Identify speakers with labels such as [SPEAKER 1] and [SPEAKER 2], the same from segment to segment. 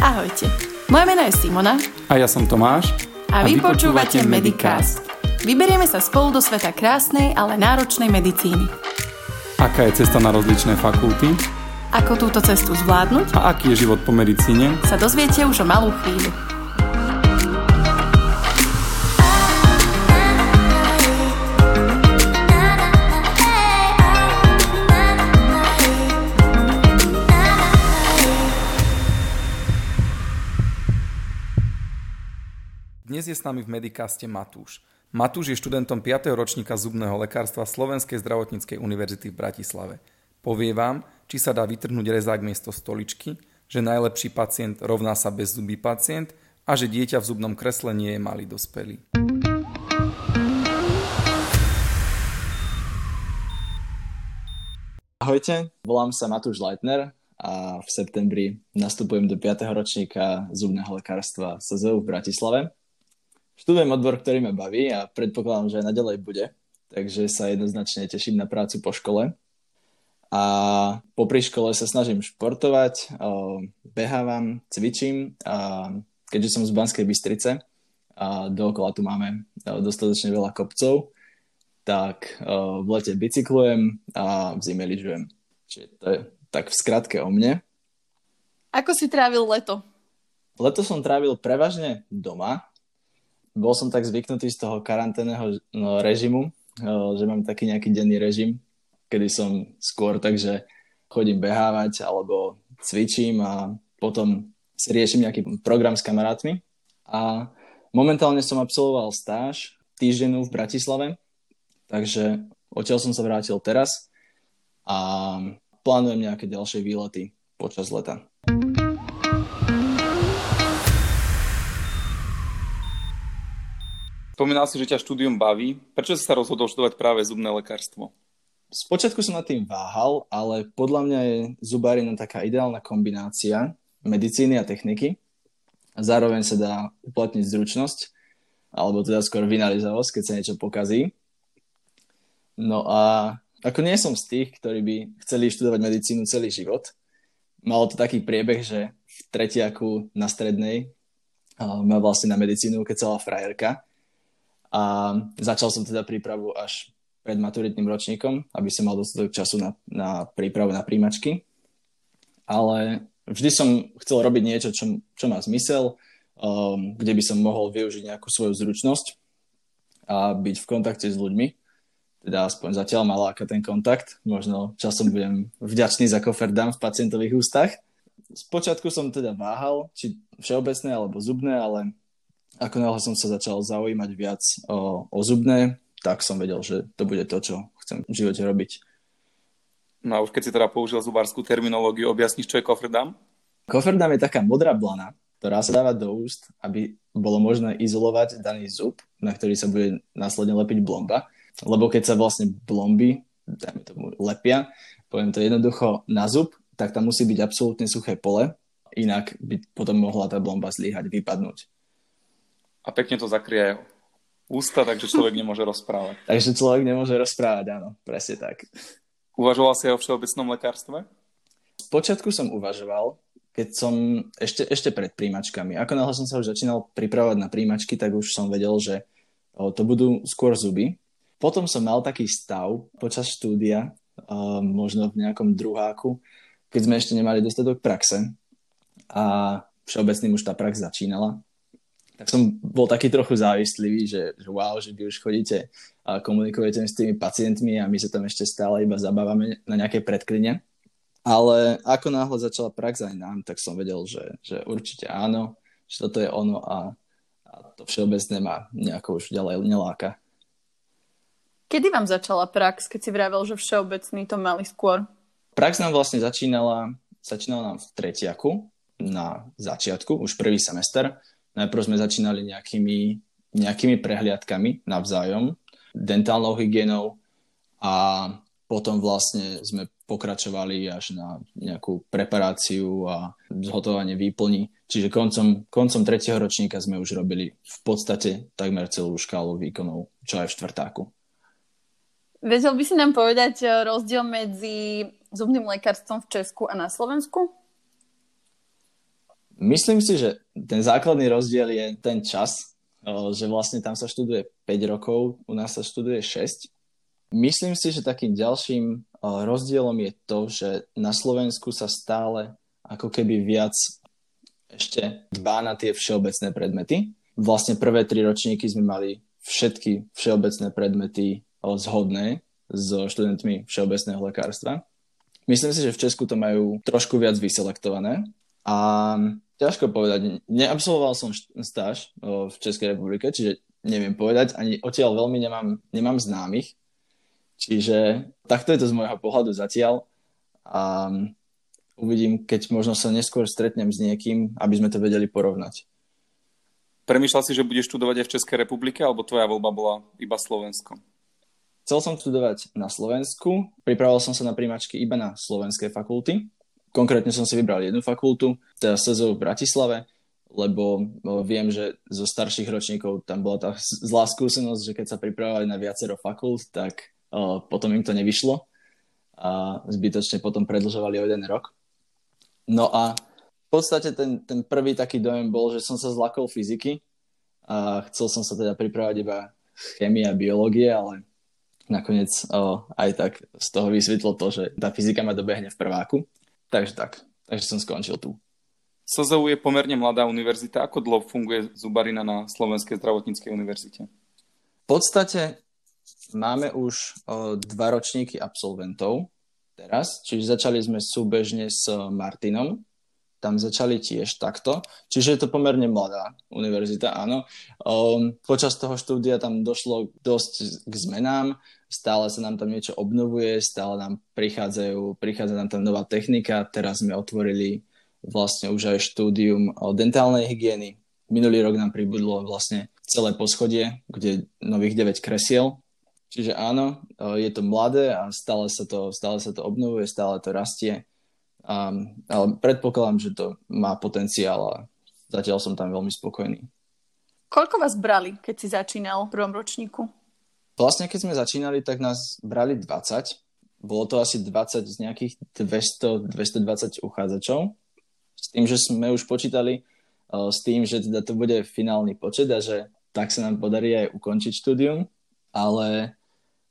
[SPEAKER 1] Ahojte, moje meno je Simona
[SPEAKER 2] A ja som Tomáš.
[SPEAKER 1] a vy počúvate Medicast. Vyberieme sa spolu do sveta krásnej, ale náročnej medicíny.
[SPEAKER 2] Aká je cesta na rozličné fakulty
[SPEAKER 1] Ako túto cestu zvládnuť,
[SPEAKER 2] a aký je život po medicíne,
[SPEAKER 1] sa dozviete už o malú chvíľu.
[SPEAKER 2] Dnes je s nami v Medicaste Matúš. Matúš je študentom 5. ročníka zubného lekárstva Slovenskej zdravotníckej univerzity v Bratislave. Povie vám, či sa dá vytrhnúť rezák miesto stoličky, že najlepší pacient rovná sa bez zuby pacient a že dieťa v zubnom kresle nie je malý dospelý.
[SPEAKER 3] Ahojte, volám sa Matúš Leitner a v septembri nastupujem do 5. ročníka zubného lekárstva SZU v Bratislave. Študujem odbor, ktorý ma baví a predpokladám, že aj naďalej bude, takže sa jednoznačne teším na prácu po škole. A popri škole sa snažím športovať, behávam, cvičím a keďže som z Banskej Bystrice a dookola tu máme dostatočne veľa kopcov, tak v lete bicyklujem a v zime lyžujem. Čiže to je tak v skratke o mne.
[SPEAKER 1] Ako si trávil leto?
[SPEAKER 3] Leto som trávil prevažne doma. Bol som tak zvyknutý z toho karanténneho no, režimu, o, že mám taký nejaký denný režim, kedy som skôr takže chodím behávať alebo cvičím a potom si riešim nejaký program s kamarátmi. A momentálne som absolvoval stáž týždennú v Bratislave, takže odtiaľ som sa vrátil teraz a plánujem nejaké ďalšie výlety počas leta.
[SPEAKER 2] Spomínal si, že ťa štúdium baví. Prečo si sa rozhodol študovať práve zubné lekárstvo?
[SPEAKER 3] Spočiatku som nad tým váhal, ale podľa mňa je zubárina taká ideálna kombinácia medicíny a techniky. A zároveň sa dá uplatniť zručnosť, alebo teda skôr vynalizovosť, keď sa niečo pokazí. No a ako nie som z tých, ktorí by chceli študovať medicínu celý život, malo to taký priebeh, že v tretiaku na strednej uh, ma vlastne na medicínu kecala frajerka a začal som teda prípravu až pred maturitným ročníkom, aby som mal dostatok času na, na prípravu na príjmačky. Ale vždy som chcel robiť niečo, čo, čo má zmysel, um, kde by som mohol využiť nejakú svoju zručnosť a byť v kontakte s ľuďmi. Teda aspoň zatiaľ ma láka ten kontakt. Možno časom budem vďačný za koferdám v pacientových ústach. Spočiatku som teda váhal, či všeobecné alebo zubné, ale ako náhle som sa začal zaujímať viac o, o zubné, tak som vedel, že to bude to, čo chcem v živote robiť.
[SPEAKER 2] No a už keď si teda použil zubárskú terminológiu, objasníš, čo je kofrdam?
[SPEAKER 3] Koferdam je taká modrá blana, ktorá sa dáva do úst, aby bolo možné izolovať daný zub, na ktorý sa bude následne lepiť blomba. Lebo keď sa vlastne blomby, dajme tomu, lepia, poviem to jednoducho, na zub, tak tam musí byť absolútne suché pole, inak by potom mohla tá blomba zlyhať, vypadnúť.
[SPEAKER 2] A pekne to zakrie ústa, takže človek nemôže rozprávať.
[SPEAKER 3] Takže človek nemôže rozprávať, áno, presne tak.
[SPEAKER 2] Uvažoval si aj o všeobecnom lekárstve?
[SPEAKER 3] Spočiatku som uvažoval, keď som ešte, ešte pred príjmačkami. Ako náhle som sa už začínal pripravovať na príjmačky, tak už som vedel, že to budú skôr zuby. Potom som mal taký stav počas štúdia, možno v nejakom druháku, keď sme ešte nemali dostatok praxe a všeobecným už tá prax začínala tak som bol taký trochu závislivý, že, že wow, že vy už chodíte a komunikujete s tými pacientmi a my sa tam ešte stále iba zabávame na nejaké predkline. Ale ako náhle začala prax aj nám, tak som vedel, že, že určite áno, že toto je ono a, a to všeobecné ma nejako už ďalej neláka.
[SPEAKER 1] Kedy vám začala prax, keď si vravel, že všeobecný to mali skôr?
[SPEAKER 3] Prax nám vlastne začínala, začínala nám v tretiaku na začiatku, už prvý semester Najprv sme začínali nejakými, nejakými prehliadkami navzájom, dentálnou hygienou a potom vlastne sme pokračovali až na nejakú preparáciu a zhotovanie výplní. Čiže koncom, koncom tretieho ročníka sme už robili v podstate takmer celú škálu výkonov, čo aj v štvrtáku.
[SPEAKER 1] Vedel by si nám povedať eh, rozdiel medzi zubným lekárstvom v Česku a na Slovensku?
[SPEAKER 3] Myslím si, že ten základný rozdiel je ten čas, že vlastne tam sa študuje 5 rokov, u nás sa študuje 6. Myslím si, že takým ďalším rozdielom je to, že na Slovensku sa stále ako keby viac ešte dbá na tie všeobecné predmety. Vlastne prvé tri ročníky sme mali všetky všeobecné predmety zhodné so študentmi všeobecného lekárstva. Myslím si, že v Česku to majú trošku viac vyselektované a ťažko povedať. Neabsolvoval som stáž v Českej republike, čiže neviem povedať, ani odtiaľ veľmi nemám, nemám známych. Čiže takto je to z môjho pohľadu zatiaľ a uvidím, keď možno sa neskôr stretnem s niekým, aby sme to vedeli porovnať.
[SPEAKER 2] Premýšľal si, že budeš študovať aj v Českej republike, alebo tvoja voľba bola iba Slovensko?
[SPEAKER 3] Chcel som študovať na Slovensku, pripravil som sa na príjmačky iba na slovenské fakulty. Konkrétne som si vybral jednu fakultu, teda SEZO v Bratislave, lebo viem, že zo starších ročníkov tam bola tá zlá skúsenosť, že keď sa pripravovali na viacero fakult, tak uh, potom im to nevyšlo a zbytočne potom predlžovali o jeden rok. No a v podstate ten, ten prvý taký dojem bol, že som sa zlakol fyziky a chcel som sa teda pripravať iba chemie a biológie, ale nakoniec o, aj tak z toho vysvetlo to, že tá fyzika ma dobehne v prváku. Takže tak, takže som skončil tu.
[SPEAKER 2] SZU je pomerne mladá univerzita. Ako dlho funguje Zubarina na Slovenskej zdravotníckej univerzite?
[SPEAKER 3] V podstate máme už dva ročníky absolventov teraz, čiže začali sme súbežne s Martinom, tam začali tiež takto. Čiže je to pomerne mladá univerzita, áno. Um, počas toho štúdia tam došlo dosť k zmenám, stále sa nám tam niečo obnovuje, stále nám prichádzajú, prichádza nám tam nová technika, teraz sme otvorili vlastne už aj štúdium o dentálnej hygieny. Minulý rok nám pribudlo vlastne celé poschodie, kde nových 9 kresiel. Čiže áno, je to mladé a stále sa to, stále sa to obnovuje, stále to rastie Um, ale predpokladám, že to má potenciál a zatiaľ som tam veľmi spokojný.
[SPEAKER 1] Koľko vás brali, keď si začínal v prvom ročníku?
[SPEAKER 3] Vlastne, keď sme začínali, tak nás brali 20. Bolo to asi 20 z nejakých 200, 220 uchádzačov. S tým, že sme už počítali uh, s tým, že teda to bude finálny počet a že tak sa nám podarí aj ukončiť štúdium, ale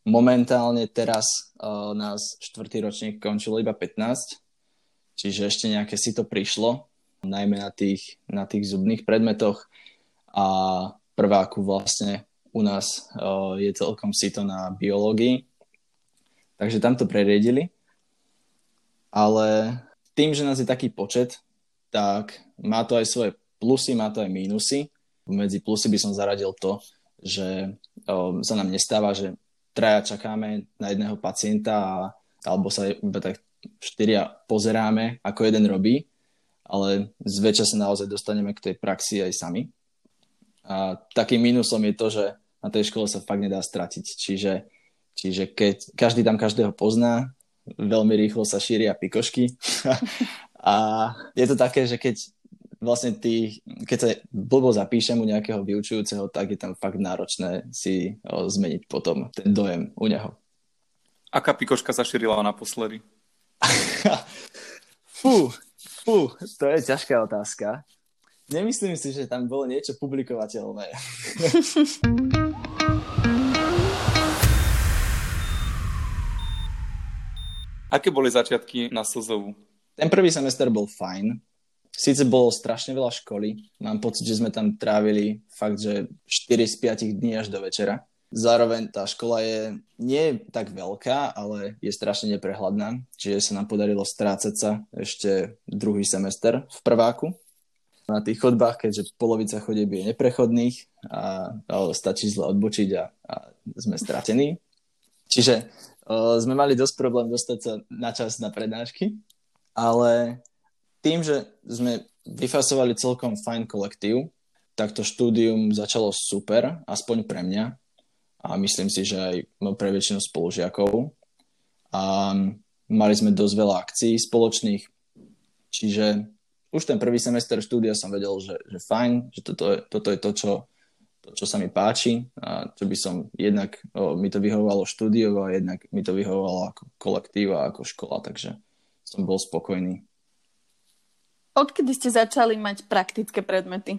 [SPEAKER 3] momentálne teraz uh, nás štvrtý ročník končilo iba 15 čiže ešte nejaké si to prišlo, najmä na tých, na tých zubných predmetoch a prváku vlastne u nás uh, je celkom sito na biológii, takže tam to preriedili. Ale tým, že nás je taký počet, tak má to aj svoje plusy, má to aj mínusy. Medzi plusy by som zaradil to, že um, sa nám nestáva, že traja čakáme na jedného pacienta a, alebo sa iba tak štyria pozeráme, ako jeden robí, ale zväčša sa naozaj dostaneme k tej praxi aj sami. A takým mínusom je to, že na tej škole sa fakt nedá stratiť. Čiže, čiže keď každý tam každého pozná, veľmi rýchlo sa šíria pikošky. a je to také, že keď vlastne ty, keď sa blbo zapíšem u nejakého vyučujúceho, tak je tam fakt náročné si zmeniť potom ten dojem u neho.
[SPEAKER 2] Aká pikoška sa šírila naposledy?
[SPEAKER 3] fú, fú, to je ťažká otázka. Nemyslím si, že tam bolo niečo publikovateľné.
[SPEAKER 2] Aké boli začiatky na SZU?
[SPEAKER 3] Ten prvý semester bol fajn. Sice bolo strašne veľa školy. Mám pocit, že sme tam trávili fakt, že 4 z 5 dní až do večera. Zároveň tá škola je nie tak veľká, ale je strašne neprehľadná, čiže sa nám podarilo strácať sa ešte druhý semester v prváku. Na tých chodbách, keďže polovica chodieb je neprechodných a, a stačí zle odbočiť a, a sme stratení. Čiže uh, sme mali dosť problém dostať sa na čas na prednášky, ale tým, že sme vyfasovali celkom fajn kolektív, tak to štúdium začalo super, aspoň pre mňa, a myslím si, že aj pre väčšinu spolužiakov. A mali sme dosť veľa akcií spoločných, čiže už ten prvý semester štúdia som vedel, že, že fajn, že toto je, toto je to, čo, to, čo sa mi páči a čo by som jednak, o, mi to vyhovovalo štúdiov a jednak mi to vyhovovalo ako kolektív a ako škola, takže som bol spokojný.
[SPEAKER 1] Odkedy ste začali mať praktické predmety?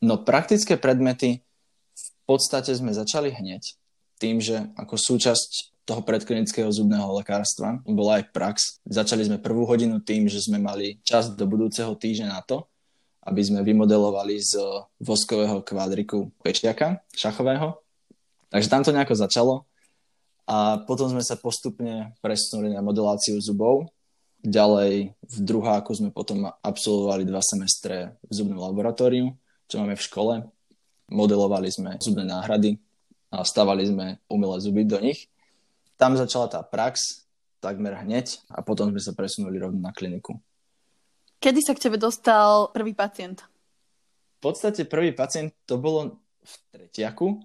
[SPEAKER 3] No praktické predmety v podstate sme začali hneď tým, že ako súčasť toho predklinického zubného lekárstva bola aj prax. Začali sme prvú hodinu tým, že sme mali čas do budúceho týždňa na to, aby sme vymodelovali z voskového kvádriku pečiaka šachového. Takže tam to nejako začalo. A potom sme sa postupne presunuli na modeláciu zubov. Ďalej v druháku sme potom absolvovali dva semestre v zubnom laboratóriu, čo máme v škole. Modelovali sme zubné náhrady a stavali sme umelé zuby do nich. Tam začala tá prax takmer hneď a potom sme sa presunuli rovno na kliniku.
[SPEAKER 1] Kedy sa k tebe dostal prvý pacient?
[SPEAKER 3] V podstate prvý pacient to bolo v tretiaku.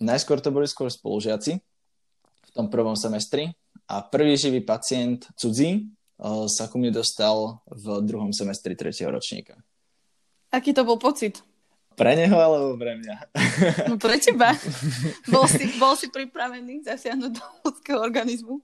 [SPEAKER 3] Najskôr to boli skôr spolužiaci v tom prvom semestri a prvý živý pacient cudzí eh, sa ku mne dostal v druhom semestri tretieho ročníka.
[SPEAKER 1] Aký to bol pocit?
[SPEAKER 3] Pre neho alebo pre mňa?
[SPEAKER 1] No pre teba. Bol si, bol si pripravený zasiahnuť do ľudského organizmu?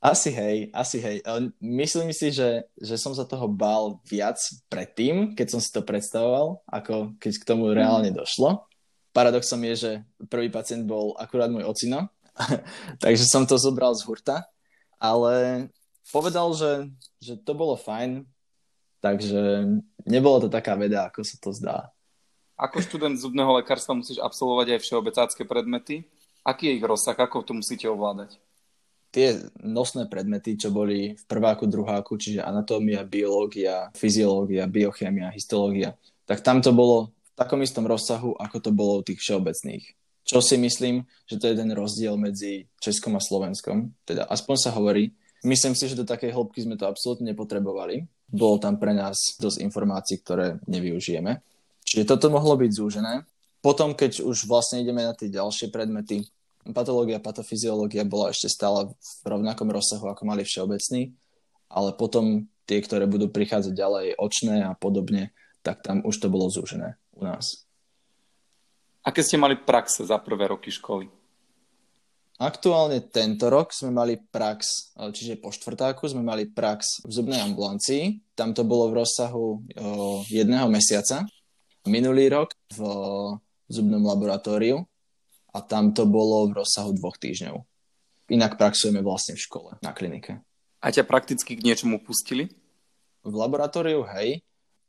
[SPEAKER 3] Asi hej, asi hej. Myslím si, že, že som sa toho bál viac predtým, keď som si to predstavoval, ako keď k tomu reálne došlo. Paradoxom je, že prvý pacient bol akurát môj ocino, takže som to zobral z hurta, ale povedal, že, že to bolo fajn, takže nebolo to taká veda, ako sa to zdá.
[SPEAKER 2] Ako študent zubného lekárstva musíš absolvovať aj všeobecácké predmety. Aký je ich rozsah? Ako to musíte ovládať?
[SPEAKER 3] Tie nosné predmety, čo boli v prváku, druháku, čiže anatómia, biológia, fyziológia, biochémia, histológia, tak tam to bolo v takom istom rozsahu, ako to bolo u tých všeobecných. Čo si myslím, že to je ten rozdiel medzi Českom a Slovenskom. Teda aspoň sa hovorí. Myslím si, že do takej hĺbky sme to absolútne nepotrebovali. Bolo tam pre nás dosť informácií, ktoré nevyužijeme. Čiže toto mohlo byť zúžené. Potom, keď už vlastne ideme na tie ďalšie predmety, patológia, patofyziológia bola ešte stále v rovnakom rozsahu, ako mali všeobecní, ale potom tie, ktoré budú prichádzať ďalej, očné a podobne, tak tam už to bolo zúžené u nás.
[SPEAKER 2] Aké ste mali praxe za prvé roky školy?
[SPEAKER 3] Aktuálne tento rok sme mali prax, čiže po štvrtáku sme mali prax v zubnej ambulancii. Tam to bolo v rozsahu o, jedného mesiaca minulý rok v zubnom laboratóriu a tam to bolo v rozsahu dvoch týždňov. Inak praxujeme vlastne v škole, na klinike.
[SPEAKER 2] A ťa prakticky k niečomu pustili?
[SPEAKER 3] V laboratóriu, hej.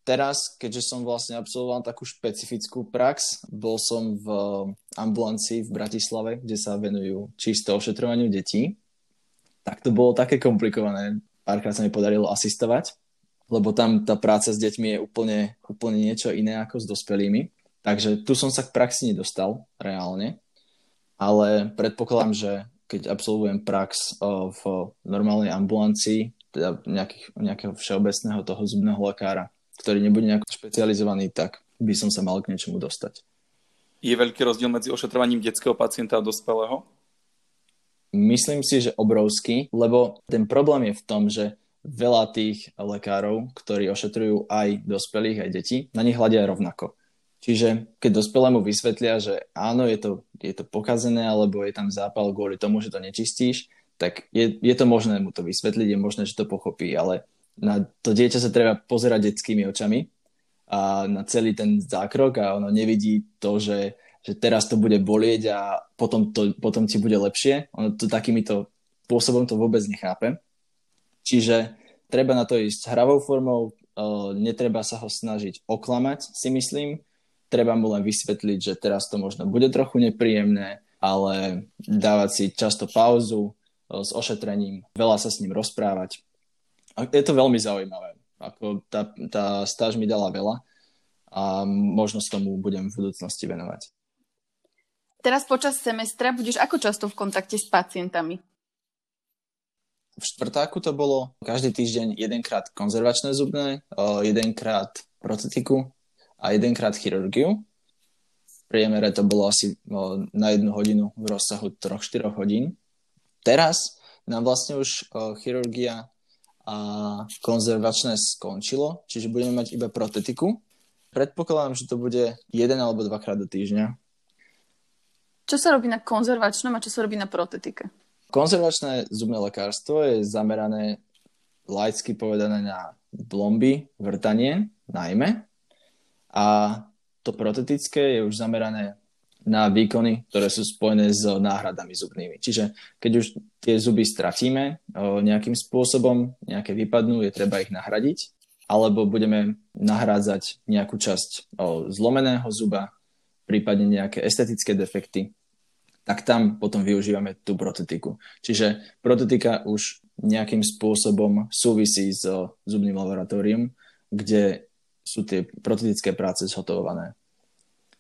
[SPEAKER 3] Teraz, keďže som vlastne absolvoval takú špecifickú prax, bol som v ambulancii v Bratislave, kde sa venujú čisto ošetrovaniu detí. Tak to bolo také komplikované. Párkrát sa mi podarilo asistovať lebo tam tá práca s deťmi je úplne, úplne niečo iné ako s dospelými. Takže tu som sa k praxi nedostal reálne, ale predpokladám, že keď absolvujem prax v normálnej ambulancii, teda nejakých, nejakého všeobecného toho zubného lekára, ktorý nebude nejako špecializovaný, tak by som sa mal k niečomu dostať.
[SPEAKER 2] Je veľký rozdiel medzi ošetrovaním detského pacienta a dospelého?
[SPEAKER 3] Myslím si, že obrovský, lebo ten problém je v tom, že veľa tých lekárov, ktorí ošetrujú aj dospelých, aj deti, na nich hľadia rovnako. Čiže keď dospelému vysvetlia, že áno, je to, je to pokazené, alebo je tam zápal kvôli tomu, že to nečistíš, tak je, je to možné mu to vysvetliť, je možné, že to pochopí, ale na to dieťa sa treba pozerať detskými očami a na celý ten zákrok a ono nevidí to, že, že teraz to bude bolieť a potom, to, potom ti bude lepšie. Ono to takýmito spôsobom to vôbec nechápe. Čiže treba na to ísť hravou formou, netreba sa ho snažiť oklamať, si myslím. Treba mu len vysvetliť, že teraz to možno bude trochu nepríjemné, ale dávať si často pauzu s ošetrením, veľa sa s ním rozprávať. A je to veľmi zaujímavé. Ako tá, tá stáž mi dala veľa a možno s tomu budem v budúcnosti venovať.
[SPEAKER 1] Teraz počas semestra budeš ako často v kontakte s pacientami?
[SPEAKER 3] V štvrtáku to bolo každý týždeň jedenkrát konzervačné zubné, jedenkrát protetiku a jedenkrát chirurgiu. V priemere to bolo asi na jednu hodinu v rozsahu 3-4 hodín. Teraz nám vlastne už chirurgia a konzervačné skončilo, čiže budeme mať iba protetiku. Predpokladám, že to bude jeden alebo dvakrát do týždňa.
[SPEAKER 1] Čo sa robí na konzervačnom a čo sa robí na protetike?
[SPEAKER 3] Konzervačné zubné lekárstvo je zamerané laicky povedané na blomby, vrtanie najmä. A to protetické je už zamerané na výkony, ktoré sú spojené s náhradami zubnými. Čiže keď už tie zuby stratíme nejakým spôsobom, nejaké vypadnú, je treba ich nahradiť, alebo budeme nahrádzať nejakú časť zlomeného zuba, prípadne nejaké estetické defekty, tak tam potom využívame tú protetiku. Čiže protetika už nejakým spôsobom súvisí s zubným laboratórium, kde sú tie protetické práce zhotovované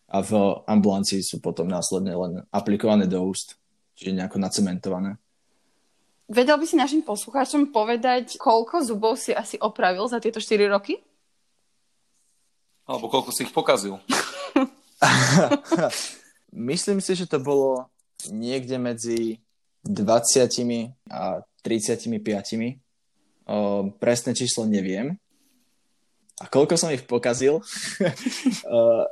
[SPEAKER 3] a v ambulancii sú potom následne len aplikované do úst, čiže nejako nacementované.
[SPEAKER 1] Vedel by si našim poslucháčom povedať, koľko zubov si asi opravil za tieto 4 roky?
[SPEAKER 2] Alebo koľko si ich pokazil?
[SPEAKER 3] Myslím si, že to bolo niekde medzi 20 a 35. O, presné číslo neviem. A koľko som ich pokazil? o,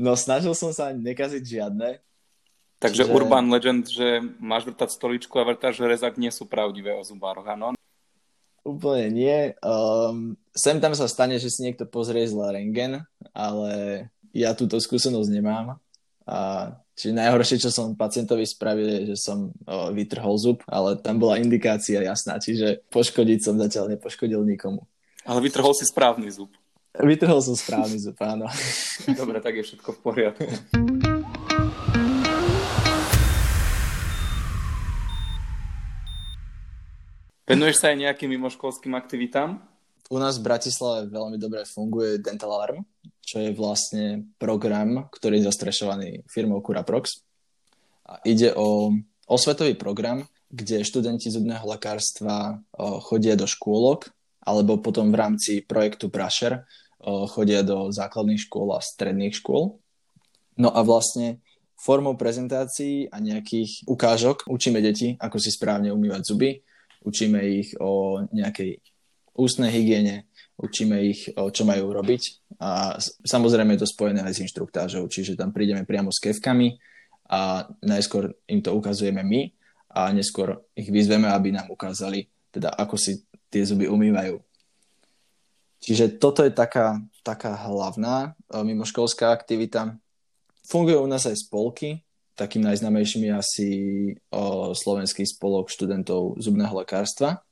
[SPEAKER 3] No snažil som sa nekaziť žiadne.
[SPEAKER 2] Takže čiže... urban legend, že máš vrtať stoličku a vrtáš rezak, nie sú pravdivé o zubároch, áno?
[SPEAKER 3] Úplne nie. Um, sem tam sa stane, že si niekto pozrie zle rengen, ale ja túto skúsenosť nemám. A čiže najhoršie, čo som pacientovi spravil, je, že som o, vytrhol zub, ale tam bola indikácia jasná, čiže poškodiť som zatiaľ nepoškodil nikomu.
[SPEAKER 2] Ale vytrhol si správny zub.
[SPEAKER 3] Vytrhol som správny zub, áno.
[SPEAKER 2] Dobre, tak je všetko v poriadku. Venuješ sa aj nejakým mimoškolským aktivitám?
[SPEAKER 3] U nás v Bratislave veľmi dobre funguje Dental Alarm, čo je vlastne program, ktorý je zastrešovaný firmou Curaprox. A ide o osvetový program, kde študenti zubného lekárstva chodia do škôlok alebo potom v rámci projektu Brasher chodia do základných škôl a stredných škôl. No a vlastne formou prezentácií a nejakých ukážok učíme deti, ako si správne umývať zuby, učíme ich o nejakej ústnej hygiene, učíme ich, čo majú robiť a samozrejme je to spojené aj s inštruktážou, čiže tam prídeme priamo s kevkami a najskôr im to ukazujeme my a neskôr ich vyzveme, aby nám ukázali, teda ako si tie zuby umývajú. Čiže toto je taká, taká hlavná e, mimoškolská aktivita. Fungujú u nás aj spolky. Takým najznamejším je asi o, Slovenský spolok študentov zubného lekárstva.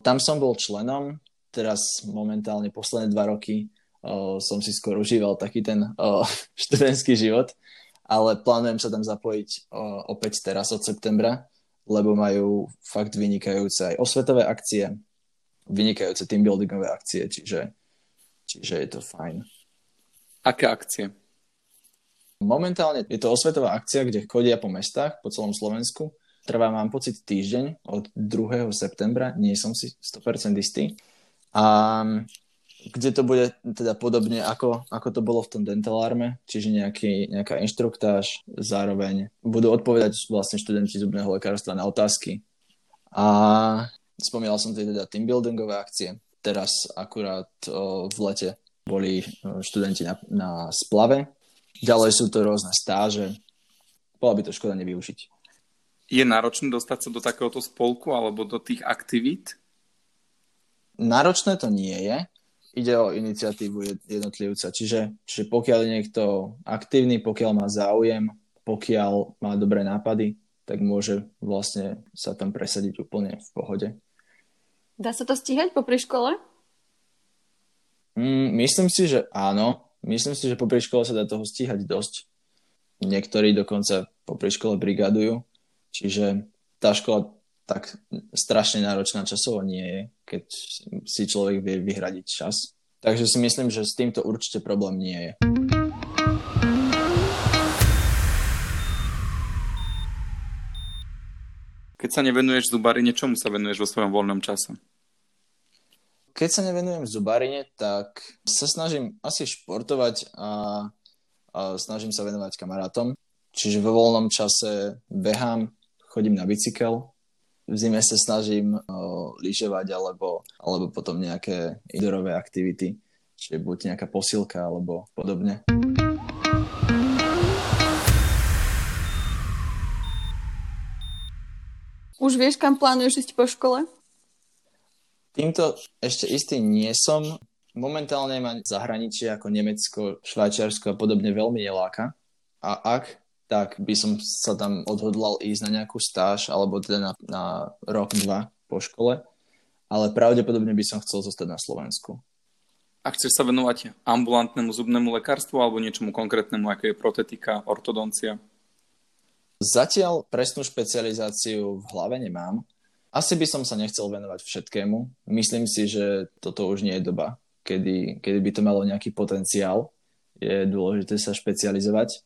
[SPEAKER 3] Tam som bol členom, teraz momentálne posledné dva roky o, som si skôr užíval taký ten o, študentský život, ale plánujem sa tam zapojiť o, opäť teraz od septembra, lebo majú fakt vynikajúce aj osvetové akcie, vynikajúce team buildingové akcie, čiže, čiže je to fajn.
[SPEAKER 2] Aké akcie?
[SPEAKER 3] Momentálne je to osvetová akcia, kde chodia po mestách po celom Slovensku. Trvá, mám pocit, týždeň od 2. septembra, nie som si 100% istý. A kde to bude teda podobne ako, ako to bolo v tom dentalarme, čiže nejaký, nejaká inštruktáž, zároveň budú odpovedať vlastne študenti zubného lekárstva na otázky. A Spomínal som teda team buildingové akcie. Teraz akurát o, v lete boli študenti na, na splave. Ďalej sú to rôzne stáže. Bola by to škoda nevyužiť.
[SPEAKER 2] Je náročné dostať sa do takéhoto spolku alebo do tých aktivít?
[SPEAKER 3] Náročné to nie je. Ide o iniciatívu jednotlivca. Čiže, čiže pokiaľ je niekto aktívny, pokiaľ má záujem, pokiaľ má dobré nápady, tak môže vlastne sa tam presadiť úplne v pohode.
[SPEAKER 1] Dá sa to stíhať po škole?
[SPEAKER 3] Mm, myslím si, že áno. Myslím si, že po škole sa dá toho stíhať dosť. Niektorí dokonca po škole brigadujú. Čiže tá škola tak strašne náročná časovo nie je, keď si človek vie vyhradiť čas. Takže si myslím, že s týmto určite problém nie je.
[SPEAKER 2] Keď sa nevenuješ zubarine, čomu sa venuješ vo svojom voľnom čase?
[SPEAKER 3] Keď sa nevenujem zubarine, tak sa snažím asi športovať a, a snažím sa venovať kamarátom. Čiže vo voľnom čase behám, chodím na bicykel, v zime sa snažím o, lyžovať alebo, alebo potom nejaké indorové aktivity, čiže buď nejaká posilka alebo podobne.
[SPEAKER 1] Už vieš, kam plánuješ ísť po škole?
[SPEAKER 3] Týmto ešte istý nie som. Momentálne ma zahraničie ako Nemecko, Švajčiarsko a podobne veľmi neláka. A ak, tak by som sa tam odhodlal ísť na nejakú stáž alebo teda na, na rok, dva po škole. Ale pravdepodobne by som chcel zostať na Slovensku.
[SPEAKER 2] A chceš sa venovať ambulantnému zubnému lekárstvu alebo niečomu konkrétnemu, ako je protetika, ortodoncia?
[SPEAKER 3] Zatiaľ presnú špecializáciu v hlave nemám, asi by som sa nechcel venovať všetkému. Myslím si, že toto už nie je doba, kedy, kedy by to malo nejaký potenciál. Je dôležité sa špecializovať.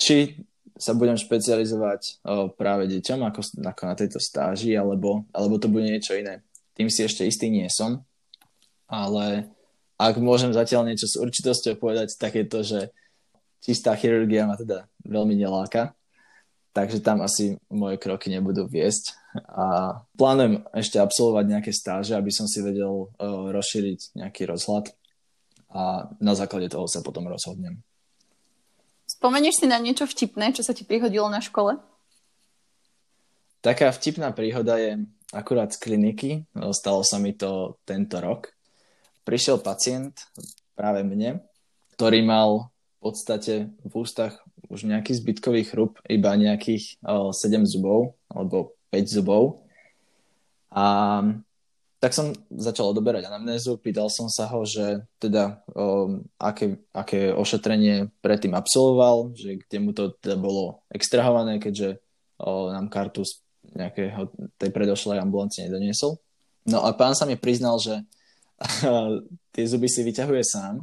[SPEAKER 3] Či sa budem špecializovať o, práve deťom ako, ako na tejto stáži, alebo, alebo to bude niečo iné. Tým si ešte istý nie som, ale ak môžem zatiaľ niečo s určitosťou povedať, tak je to, že čistá chirurgia ma teda veľmi neláka takže tam asi moje kroky nebudú viesť. A plánujem ešte absolvovať nejaké stáže, aby som si vedel uh, rozšíriť nejaký rozhľad a na základe toho sa potom rozhodnem.
[SPEAKER 1] Spomenieš si na niečo vtipné, čo sa ti prihodilo na škole?
[SPEAKER 3] Taká vtipná príhoda je akurát z kliniky. Stalo sa mi to tento rok. Prišiel pacient práve mne, ktorý mal v podstate v ústach už nejaký zbytkový chrup, iba nejakých o, 7 zubov alebo 5 zubov. A tak som začal odoberať anamnézu, pýtal som sa ho, že teda o, aké, aké ošetrenie predtým absolvoval, že kde mu to teda bolo extrahované, keďže o, nám kartu z nejakého tej predošlej ambulancie nedoniesol. No a pán sa mi priznal, že tie zuby si vyťahuje sám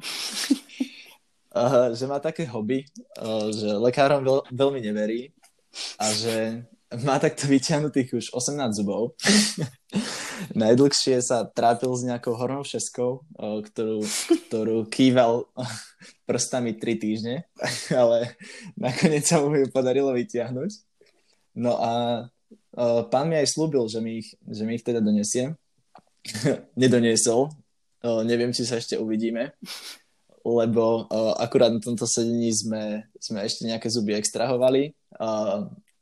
[SPEAKER 3] uh, že má také hobby, uh, že lekárom veľ, veľmi neverí a že má takto vyťahnutých už 18 zubov. Najdlhšie sa trápil s nejakou hornou šeskou, ktorú, ktorú kýval prstami 3 týždne, ale nakoniec sa mu ju podarilo vyťahnuť. No a pán mi aj slúbil, že mi ich, že mi ich teda donesie. Nedoniesol. Neviem, či sa ešte uvidíme lebo akurát na tomto sedení sme, sme ešte nejaké zuby extrahovali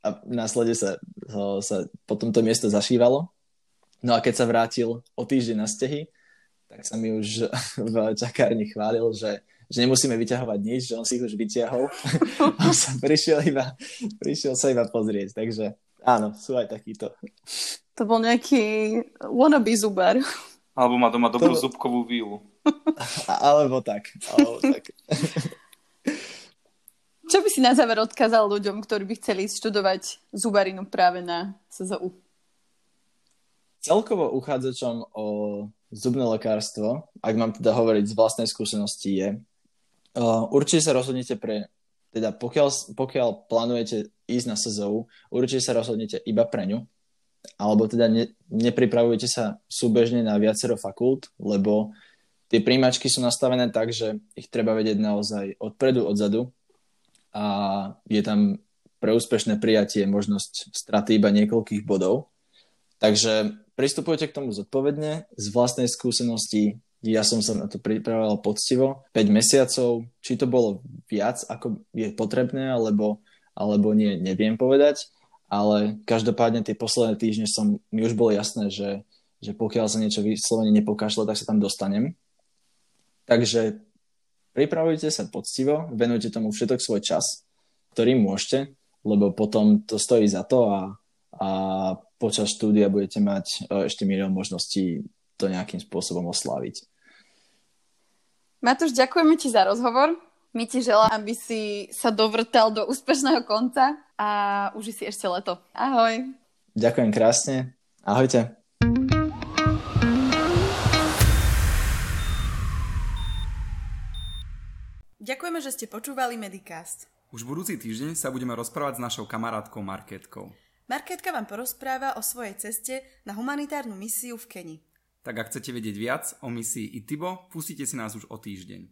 [SPEAKER 3] a následne sa, sa potom to miesto zašívalo. No a keď sa vrátil o týždeň na stehy, tak sa mi už v čakárni chválil, že, že nemusíme vyťahovať nič, že on si ich už vyťahol. on sa prišiel, iba, prišiel sa iba pozrieť, takže áno, sú aj takíto.
[SPEAKER 1] To bol nejaký wannabe zubar.
[SPEAKER 2] Alebo má doma dobrú to... zubkovú vílu.
[SPEAKER 3] Alebo tak. Alebo tak.
[SPEAKER 1] Čo by si na záver odkázal ľuďom, ktorí by chceli študovať zubarinu práve na SZU?
[SPEAKER 3] Celkovo uchádzačom o zubné lekárstvo, ak mám teda hovoriť z vlastnej skúsenosti, je uh, určite sa rozhodnete pre, teda pokiaľ, pokiaľ plánujete ísť na SZU, určite sa rozhodnete iba pre ňu, alebo teda ne, nepripravujete sa súbežne na viacero fakult, lebo Tie príjmačky sú nastavené tak, že ich treba vedieť naozaj odpredu, odzadu a je tam pre úspešné prijatie možnosť straty iba niekoľkých bodov. Takže pristupujte k tomu zodpovedne, z vlastnej skúsenosti ja som sa na to pripravoval poctivo, 5 mesiacov, či to bolo viac, ako je potrebné, alebo, alebo nie, neviem povedať, ale každopádne tie posledné týždne som, mi už bolo jasné, že, že pokiaľ sa niečo vyslovene nepokašle, tak sa tam dostanem. Takže pripravujte sa poctivo, venujte tomu všetok svoj čas, ktorý môžete, lebo potom to stojí za to a, a počas štúdia budete mať e, ešte milión možností to nejakým spôsobom osláviť.
[SPEAKER 1] Matúš, ďakujeme ti za rozhovor. My ti želám, aby si sa dovrtal do úspešného konca a uži si ešte leto. Ahoj.
[SPEAKER 3] Ďakujem krásne. Ahojte.
[SPEAKER 1] Ďakujeme, že ste počúvali Medicast.
[SPEAKER 2] Už budúci týždeň sa budeme rozprávať s našou kamarátkou Marketkou.
[SPEAKER 1] Marketka vám porozpráva o svojej ceste na humanitárnu misiu v Keni.
[SPEAKER 2] Tak ak chcete vedieť viac o misii ITIBO, pustite si nás už o týždeň.